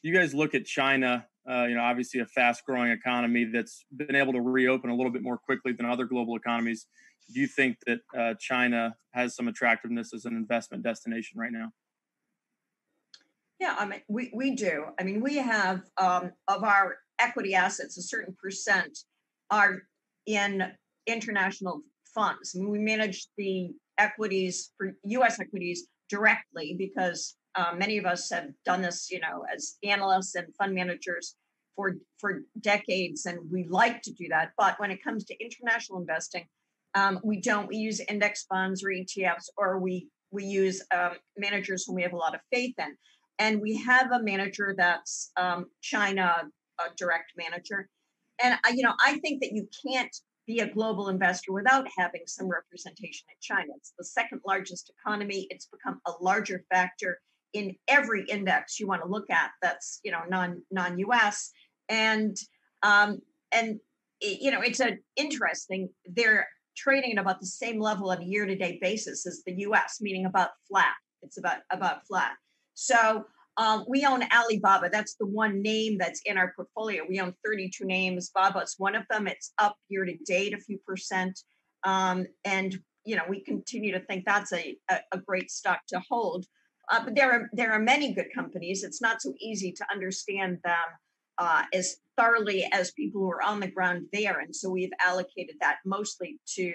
you guys look at China, uh, you know, obviously a fast growing economy that's been able to reopen a little bit more quickly than other global economies. Do you think that uh, China has some attractiveness as an investment destination right now? Yeah, I mean, we, we do. I mean, we have um, of our equity assets, a certain percent are in international funds. I mean, we manage the equities for US equities directly because uh, many of us have done this, you know, as analysts and fund managers for for decades, and we like to do that. But when it comes to international investing, um, we don't. We use index funds or ETFs, or we we use um, managers whom we have a lot of faith in. And we have a manager that's um, China a direct manager, and I, you know, I think that you can't be a global investor without having some representation in China. It's the second largest economy. It's become a larger factor in every index you want to look at that's you know non non US and um, and you know it's a interesting they're trading at about the same level on a year to date basis as the US meaning about flat it's about about flat so um, we own Alibaba. That's the one name that's in our portfolio. We own 32 names. Baba's one of them. It's up year to date a few percent. Um, and, you know, we continue to think that's a, a, a great stock to hold. Uh, but there are there are many good companies. It's not so easy to understand them uh, as thoroughly as people who are on the ground there, and so we've allocated that mostly to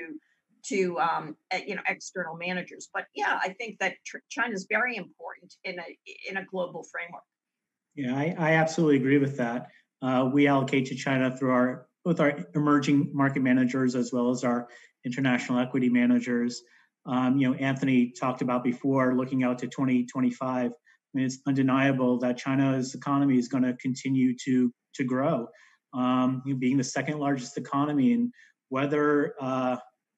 to um, uh, you know external managers. But yeah, I think that tr- China is very important in a in a global framework. Yeah, I, I absolutely agree with that. Uh, we allocate to China through our both our emerging market managers as well as our international equity managers. Um, you know, Anthony talked about before looking out to 2025. I mean, it's undeniable that China's economy is going to continue to to grow, um, being the second largest economy. And whether uh,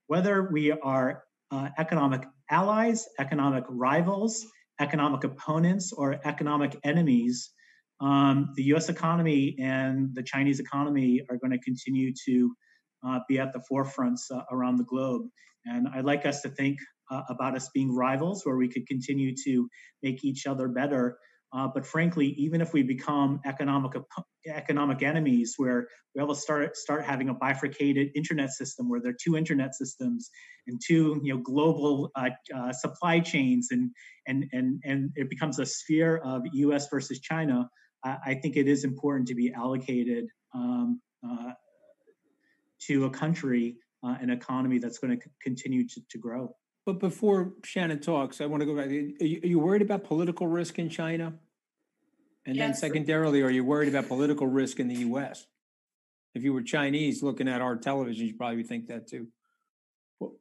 whether we are uh, economic allies, economic rivals, economic opponents, or economic enemies, um, the U.S. economy and the Chinese economy are going to continue to uh, be at the forefronts uh, around the globe. And I'd like us to think uh, about us being rivals where we could continue to make each other better. Uh, but frankly, even if we become economic economic enemies, where we all start start having a bifurcated internet system, where there are two internet systems and two you know global uh, uh, supply chains, and and and and it becomes a sphere of U.S. versus China. I think it is important to be allocated um, uh, to a country uh, an economy that's going to c- continue to, to grow. But before Shannon talks, I want to go back. Are you, are you worried about political risk in China? And then secondarily, are you worried about political risk in the US? If you were Chinese looking at our television, you probably think that too. What,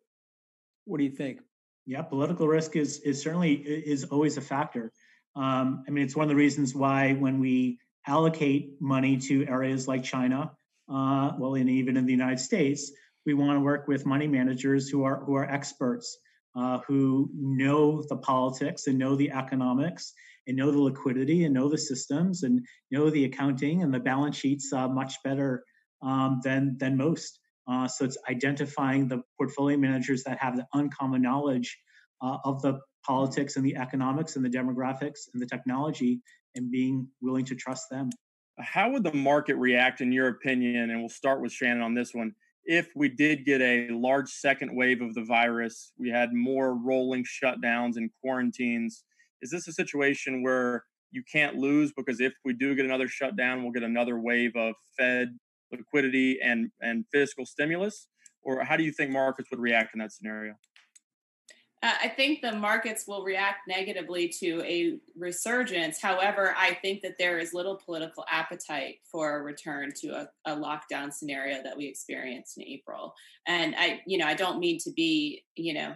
what do you think? Yeah, political risk is is certainly is always a factor. Um, I mean, it's one of the reasons why when we allocate money to areas like China, uh, well, and even in the United States, we want to work with money managers who are who are experts, uh, who know the politics and know the economics and know the liquidity and know the systems and know the accounting and the balance sheets uh, much better um, than than most. Uh, so it's identifying the portfolio managers that have the uncommon knowledge uh, of the politics and the economics and the demographics and the technology and being willing to trust them. How would the market react, in your opinion? And we'll start with Shannon on this one. If we did get a large second wave of the virus, we had more rolling shutdowns and quarantines. Is this a situation where you can't lose because if we do get another shutdown, we'll get another wave of Fed liquidity and and fiscal stimulus? Or how do you think markets would react in that scenario? Uh, I think the markets will react negatively to a resurgence. However, I think that there is little political appetite for a return to a, a, lockdown scenario that we experienced in April. And I, you know, I don't mean to be, you know,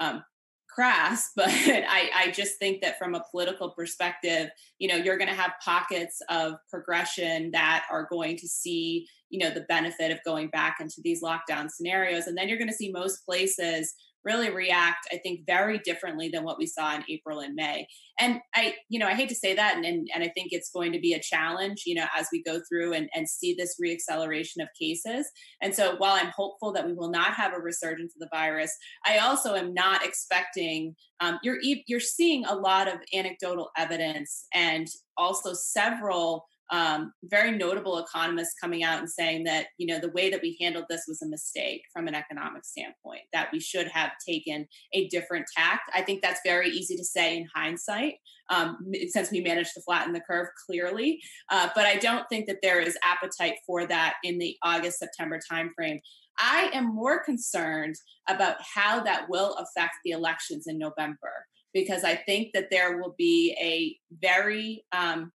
um, crass, but I, I just think that from a political perspective, you know, you're going to have pockets of progression that are going to see, you know, the benefit of going back into these lockdown scenarios. And then you're going to see most places really react i think very differently than what we saw in april and may. And i you know i hate to say that and, and, and i think it's going to be a challenge you know as we go through and, and see this reacceleration of cases. And so while i'm hopeful that we will not have a resurgence of the virus i also am not expecting um, you're you're seeing a lot of anecdotal evidence and also several um, very notable economists coming out and saying that you know the way that we handled this was a mistake from an economic standpoint that we should have taken a different tact i think that's very easy to say in hindsight um, since we managed to flatten the curve clearly. Uh, but i don't think that there is appetite for that in the august september timeframe. I am more concerned about how that will affect the elections in november because i think that there will be a very um,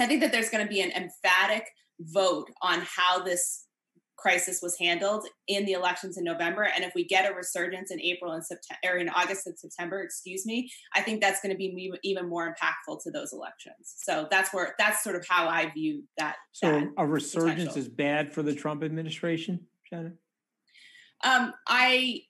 I think that there's going to be an emphatic vote on how this crisis was handled in the elections in November. And if we get a resurgence in April and September, or in August and September, excuse me, I think that's going to be even more impactful to those elections. So that's where that's sort of how I view that. So that a resurgence potential. is bad for the Trump administration, Shannon? Um, I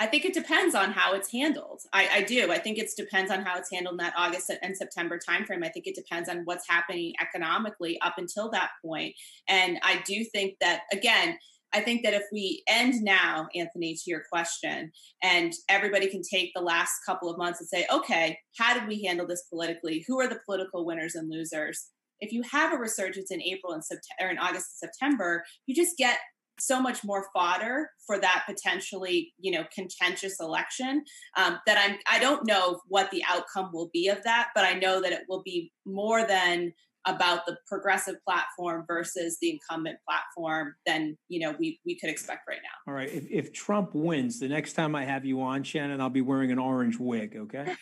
I think it depends on how it's handled. I, I do. I think it depends on how it's handled in that August and September timeframe. I think it depends on what's happening economically up until that point. And I do think that again, I think that if we end now, Anthony, to your question, and everybody can take the last couple of months and say, okay, how did we handle this politically? Who are the political winners and losers? If you have a resurgence in April and September, or in August and September, you just get so much more fodder for that potentially you know contentious election um, that i'm i don't know what the outcome will be of that but i know that it will be more than about the progressive platform versus the incumbent platform than you know we we could expect right now. All right. If, if Trump wins, the next time I have you on, Shannon, I'll be wearing an orange wig. Okay.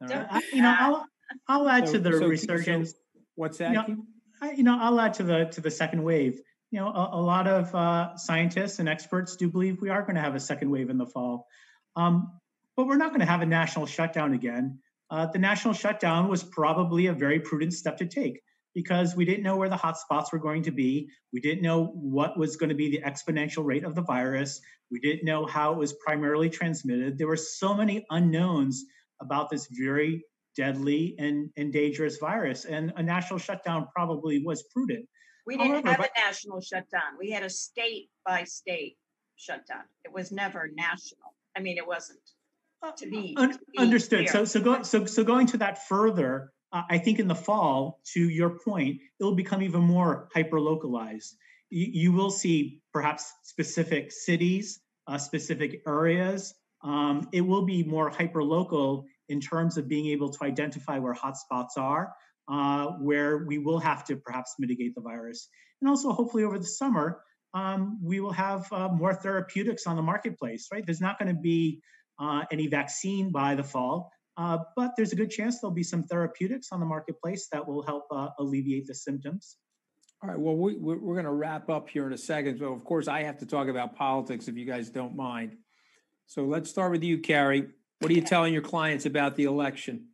right. you know, I'll I'll add so, to the so, resurgence. So what's that? You know, I, you know, I'll add to the to the second wave. You know, a, a lot of uh, scientists and experts do believe we are going to have a second wave in the fall, um, but we're not going to have a national shutdown again uh, the national shutdown was probably a very prudent step to take because we didn't know where the hotspots were going to be. We didn't know what was going to be the exponential rate of the virus. We didn't know how it was primarily transmitted. There were so many unknowns about this very deadly and, and dangerous virus, and a national shutdown probably was prudent. We didn't However, have a national shutdown. We had a state by state shutdown. It was never national. I mean, it wasn't to be, Un- to be understood. So so go, so so going to that further, uh, I think in the fall, to your point, it'll become even more hyper localized. You, you will see perhaps specific cities, uh, specific areas. Um, it will be more hyper local in terms of being able to identify where hotspots are, uh, where we will have to perhaps mitigate the virus, and also hopefully over the summer. Um, we will have uh, more therapeutics on the marketplace, right? There's not going to be uh, any vaccine by the fall. Uh, but there's a good chance there'll be some therapeutics on the marketplace that will help uh, alleviate the symptoms. All right. Well, we, we're going to wrap up here in a second. So, of course, I have to talk about politics if you guys don't mind. So, let's start with you, Carrie. What are you telling your clients about the election?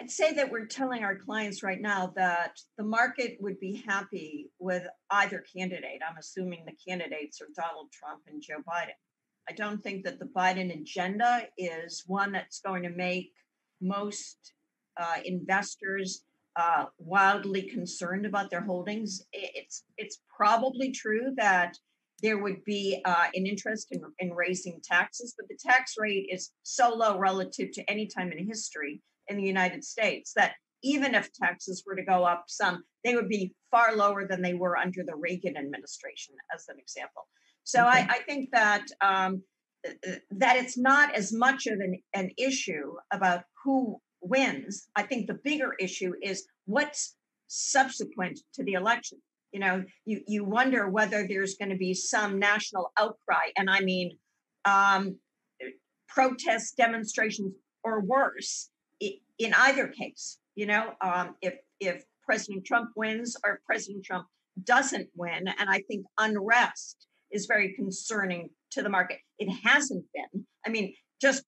I'd say that we're telling our clients right now that the market would be happy with either candidate. I'm assuming the candidates are Donald Trump and Joe Biden. I don't think that the Biden agenda is one that's going to make most uh, investors uh, wildly concerned about their holdings. It's it's probably true that there would be uh, an interest in, in raising taxes, but the tax rate is so low relative to any time in history in the United States that even if taxes were to go up some, they would be far lower than they were under the Reagan administration, as an example. So okay. I, I, think that um, that it's not as much of an, an issue about who wins. I think the bigger issue is what's subsequent to the election. You know, you you wonder whether there's going to be some national outcry, and I mean, um, protests, demonstrations, or worse. In either case, you know, um, if if President Trump wins or President Trump doesn't win, and I think unrest is very concerning to the market. It hasn't been. I mean, just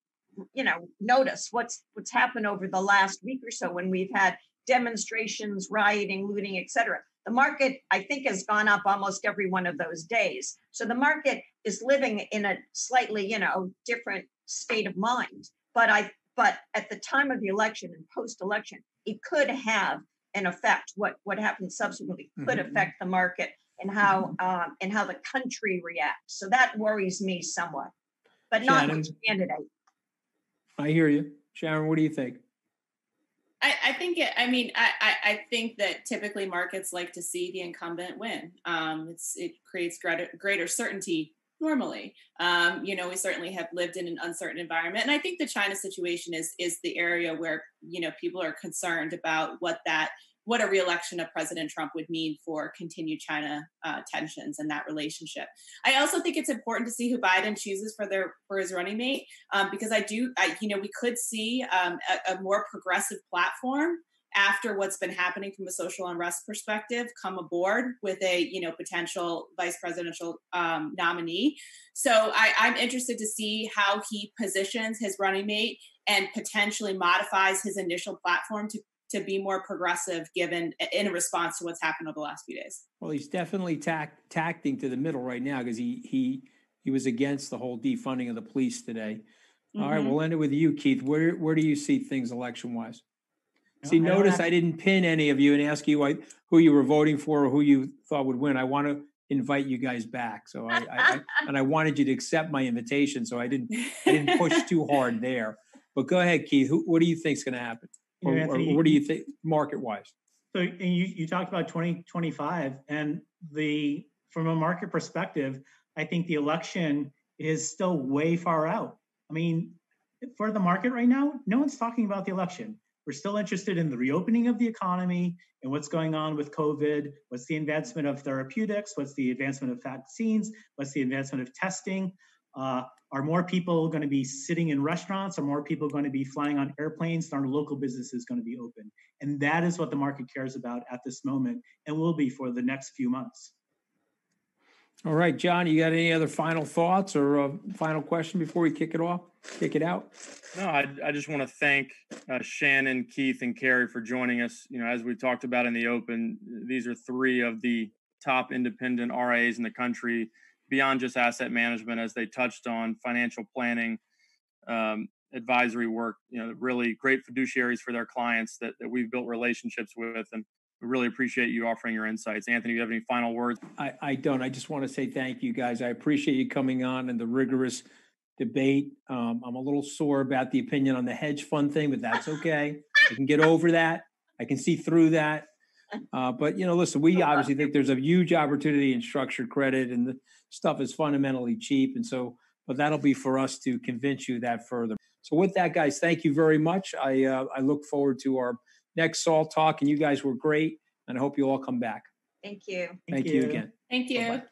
you know, notice what's what's happened over the last week or so when we've had demonstrations, rioting, looting, etc. The market, I think, has gone up almost every one of those days. So the market is living in a slightly, you know, different state of mind. But I but at the time of the election and post-election, it could have an effect. What what happens subsequently could mm-hmm. affect the market and how um, and how the country reacts. So that worries me somewhat, but not Shannon, candidate. I hear you, Sharon. What do you think? I, I think it. I mean, I, I think that typically markets like to see the incumbent win. Um, it's it creates greater greater certainty normally. Um, you know, we certainly have lived in an uncertain environment, and I think the China situation is is the area where you know people are concerned about what that what a reelection of President Trump would mean for continued China uh, tensions and that relationship. I also think it's important to see who Biden chooses for their for his running mate um, because I do, I, you know, we could see um, a, a, more progressive platform after what's been happening from a social unrest perspective come aboard with a you know potential vice presidential um, nominee so I, i'm interested to see how he positions his running mate and potentially modifies his initial platform to to be more progressive given in response to what's happened over the last few days. Well, he's definitely tack, tacting to the middle right now because he he he was against the whole defunding of the police today. All right, Mhm. we'll end it with you, Keith. Where where do you see things election wise? No, See, I notice I didn't pin any of you and ask you like, who you were voting for or who you thought would win. I want to invite you guys back. So I, I, I and I wanted you to accept my invitation. So I didn't I didn't push too hard there. But go ahead, Keith. Who, what do you think is going to happen? Or, know, or what do you think market wise? So, and you, you talked about 2025 and the, from a market perspective, I think the election is still way far out. I mean, for the market right now, no one's talking about the election. We're still interested in the reopening of the economy and what's going on with COVID. What's the advancement of therapeutics? What's the advancement of vaccines? What's the advancement of testing? Uh, are more people going to be sitting in restaurants? Are more people going to be flying on airplanes? Are local businesses going to be open? And that is what the market cares about at this moment and will be for the next few months. All right, John, you got any other final thoughts or a final question before we kick it off? Kick it out? No, I, I just want to thank uh, Shannon, Keith, and Carrie for joining us. You know, as we talked about in the open, these are three of the top independent RAs in the country, beyond just asset management, as they touched on financial planning, um, advisory work. You know, really great fiduciaries for their clients that, that we've built relationships with, and we really appreciate you offering your insights. Anthony, do you have any final words? I, I don't. I just want to say thank you guys. I appreciate you coming on and the rigorous debate. Um, I'm a little sore about the opinion on the hedge fund thing, but that's okay. I can get over that. I can see through that. Uh, but you know, listen, we obviously think there's a huge opportunity in structured credit, and the stuff is fundamentally cheap. And so, but that'll be for us to convince you that further. So, with that, guys, thank you very much. I uh, I look forward to our next Salt Talk, and you guys were great, and I hope you all come back. Thank you. Thank, you again. Thank you. Bye-bye.